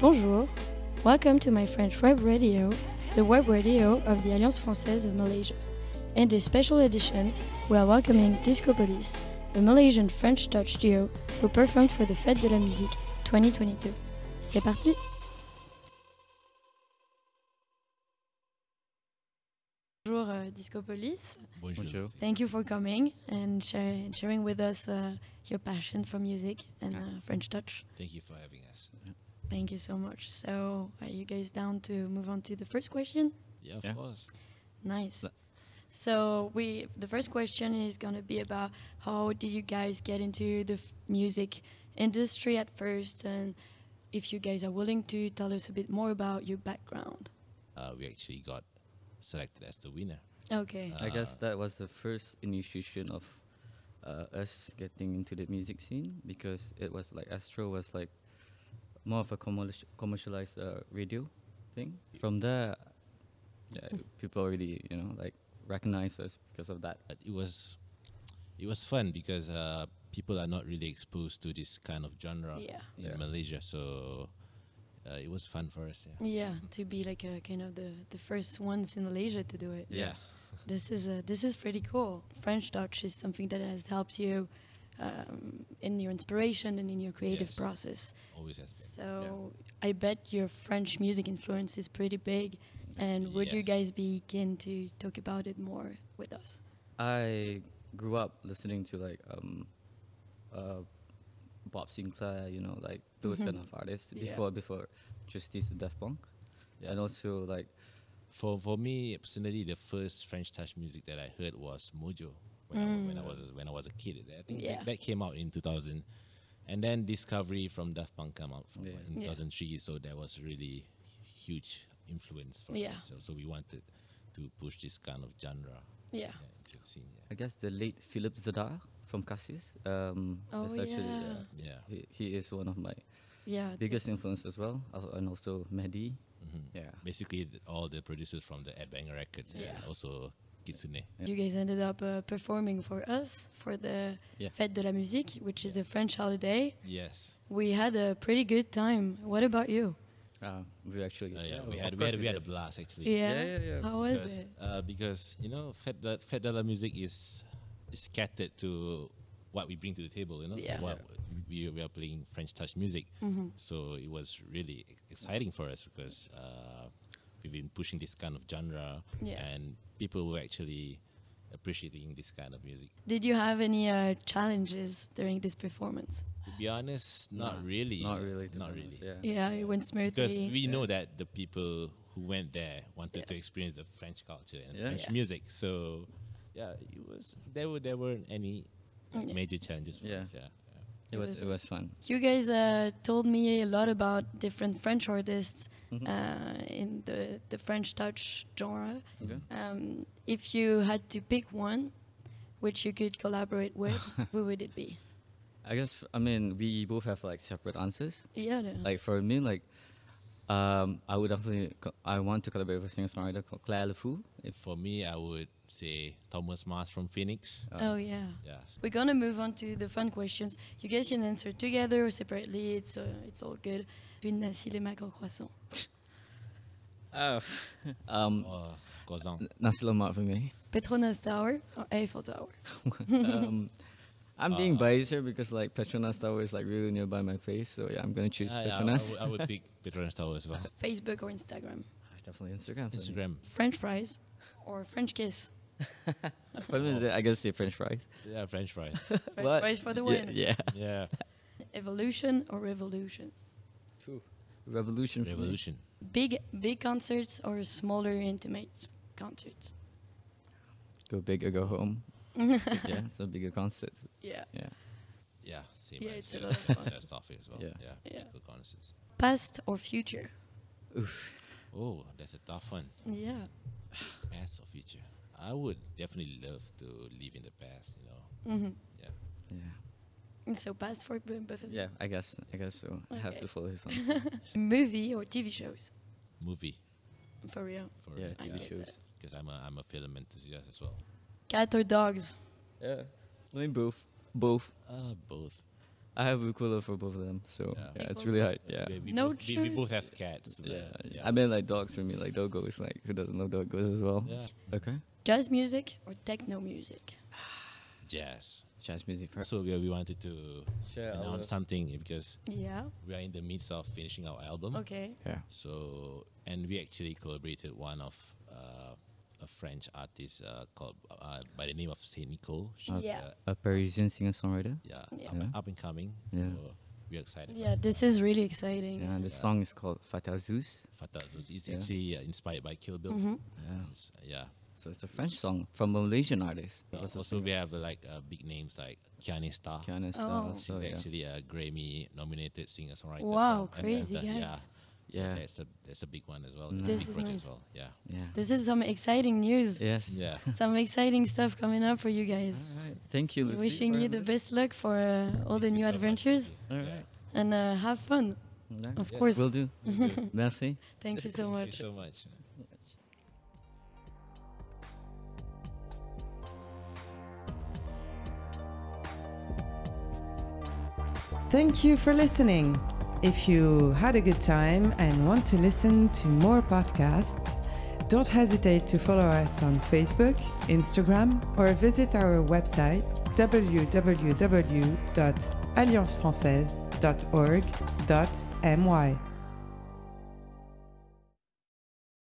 Bonjour, welcome to my French web radio, the web radio of the Alliance Française of Malaysia. In this special edition, we are welcoming Dizkopolis, a Malaysian French touch duo who performed for the Fête de la Musique 2022. C'est parti! Bonjour, uh, Dizkopolis. Bonjour. Thank you for coming and share, sharing with us uh, your passion for music and uh, French touch. Thank you for having us. Thank you so much. So, are you guys down to move on to the first question? Yeah, of Yeah. course. Nice. So, we the first question is going to be about how did you guys get into the f- music industry at first and if you guys are willing to tell us a bit more about your background. Uh, we actually got selected as the winner. Okay. I guess Uh, that was the first initiation of uh, us getting into the music scene because it was like Astro was like more of a commerci- commercialized uh, radio thing. From there, yeah, people already you know like recognize us because of that. But it was it was fun because uh, people are not really exposed to this kind of genre yeah. in Yeah. Malaysia, so uh, it was fun for us. Yeah. Yeah, to be like a kind of the, the first ones in Malaysia to do it. Yeah. This is uh, this is pretty cool. French touch is something that has helped you um, in your inspiration and in your creative Yes. process. Always has been. So I bet your French music influence is pretty big. And would you guys be keen to talk about it more with us? I grew up listening to like um, uh, Bob Sinclar, you know, like those kind Mhm. of artists Yeah. before before Justice and Daft Punk, Yeah. and also like For for me personally, the first French touch music that I heard was Modjo when, I, when I Mm. was when I was a kid. I think Yeah. that, that came out in 2000, and then Discovery from Daft Punk came out from, Yeah. in Yeah. 2003. So that was really huge influence for Yeah. us. So, so we wanted to push this kind of genre Yeah. yeah, into the scene. I guess the late Philippe Zdar from Cassius. Um, Oh, is actually, yeah. Yeah. yeah. he, he is one of my Yeah. biggest influence as well, and also Mehdi. Mhm. Yeah. Basically, th- all the producers from the Ed Banger Records Yeah. and also Kitsune. You guys ended up uh, performing for us for the Yeah. Fête de la Musique, which is a French holiday. Yes. We had a pretty good time. What about you? Uh, we actually. Uh, yeah, we had we had, we had a blast actually. Yeah. Yeah, yeah, yeah. How was because, it? Uh, because you know, Fed de, Fed de la Music is is catered to what we bring to the table. You know, Yeah. what we we are playing French touch music, Mm-hmm. so it was really exciting for us because uh, we've been pushing this kind of genre, Yeah. and people were actually appreciating this kind of music. Did you have any uh, challenges during this performance? To be honest, not Nah, really. Not really. to be Not honest, really. Yeah. Yeah, it went smoothly. Because we know that the people who went there wanted Yeah. to experience the French culture and Yeah. French Yeah. music. So, yeah, it was there were there weren't any Yeah. major challenges for Yeah. us. Yeah, It was it was fun. You guys uh, told me a lot about different French artists Mhm. uh, in the, the French touch genre. Okay. Um, if you had to pick one, which you could collaborate with, who would it be? I guess I mean we both have like separate answers. Yeah. the- Like for me, like um, I would definitely co- I want to collaborate with a singer-songwriter called Claire Laffut. If for me, I would say Thomas Mars from Phoenix. oh yeah. Yeah, We're gonna move on to the fun questions. You guys can answer together or separately. It's uh, it's all good. Une nasi lemak au croissant. Uh, um, or Gozan. nasi lemak for me. Petronas Tower or Eiffel Tower. um, I'm being Uh, biased here because like Petronas Tower is like really nearby my place, so yeah, I'm gonna choose Ah, yeah, I, I Petronas. would- I would pick Petronas Tower as well. Facebook or Instagram. Definitely Instagram. for me. Instagram. French fries or French kiss. For me, I guess the French fries. Yeah, French fries. French What? fries for the win. Yeah. yeah, Evolution or revolution. Revolution. for me. Revolution. Big big concerts or smaller intimate concerts. Go big or go home. Yeah, so bigger concerts. Yeah. Yeah. Yeah, same. Yeah, as, it's a yeah, lot of fun. yeah, stuff as well. Yeah. Yeah, Yeah. good concerts. Past or future. Oh, that's a tough one. Yeah. Past or future? I would definitely love to live in the past. You know. Mm-hmm. Yeah. Yeah. So past for both of you. Yeah, I guess. I guess so. I have to follow his answer. Movie or TV shows. Movie For real. for yeah, I TV get shows. because I'm a I'm a film enthusiast as well. Cat or dogs. Yeah. I mean both. Both. Uh, both. I have a ukulele for both of them, so Yeah. yeah, it's really hard. Yeah. We, we No both, we, we both have cats. but, Yeah, I mean like dogs for me, like doggos, like who doesn't love doggos as well? Yeah. Okay. Jazz music or techno music? Jazz. Jazz music for So we, we wanted to Sure, I announce something because Yeah. we are in the midst of finishing our album. Okay. Yeah. So and we actually collaborated one of uh, a French artist uh, called uh, by the name of Saint Nicole. She's, Yeah. uh, A Parisian singer songwriter. yeah, Yeah. Up, up and coming. Yeah. So we're excited. Yeah, this is really exciting. Yeah, the Yeah. song is called Fatal Zeus. Fatal. So it's Yeah. actually uh, inspired by Kill Bill. Mhm. Yeah. Yeah. So it's a French song from a Malaysian artist. Uh, was also, singer. we have uh, like uh, big names like Kiane Star. Kiana Oh. She's So yeah. actually a Grammy nominated singer songwriter. Wow, crazy and, uh, Yeah. Guys. So Yeah. that's a that's a big one as well. Nice. This is nice. as well. Yeah. Yeah. This is some exciting news. Yes. Yeah. Some exciting stuff coming up for you guys. All right. Thank you, Lucy. Wishing you the best luck for uh, all the new so adventures Lucy. All Yeah. right. and uh, have fun, us. of Yeah. course. Will do. Merci. Thank you so much. Thank you so much. Thank you for listening. If you had a good time and want to listen to more podcasts, don't hesitate to follow us on Facebook, Instagram, or visit our website www.alliancefrancaise.org.my.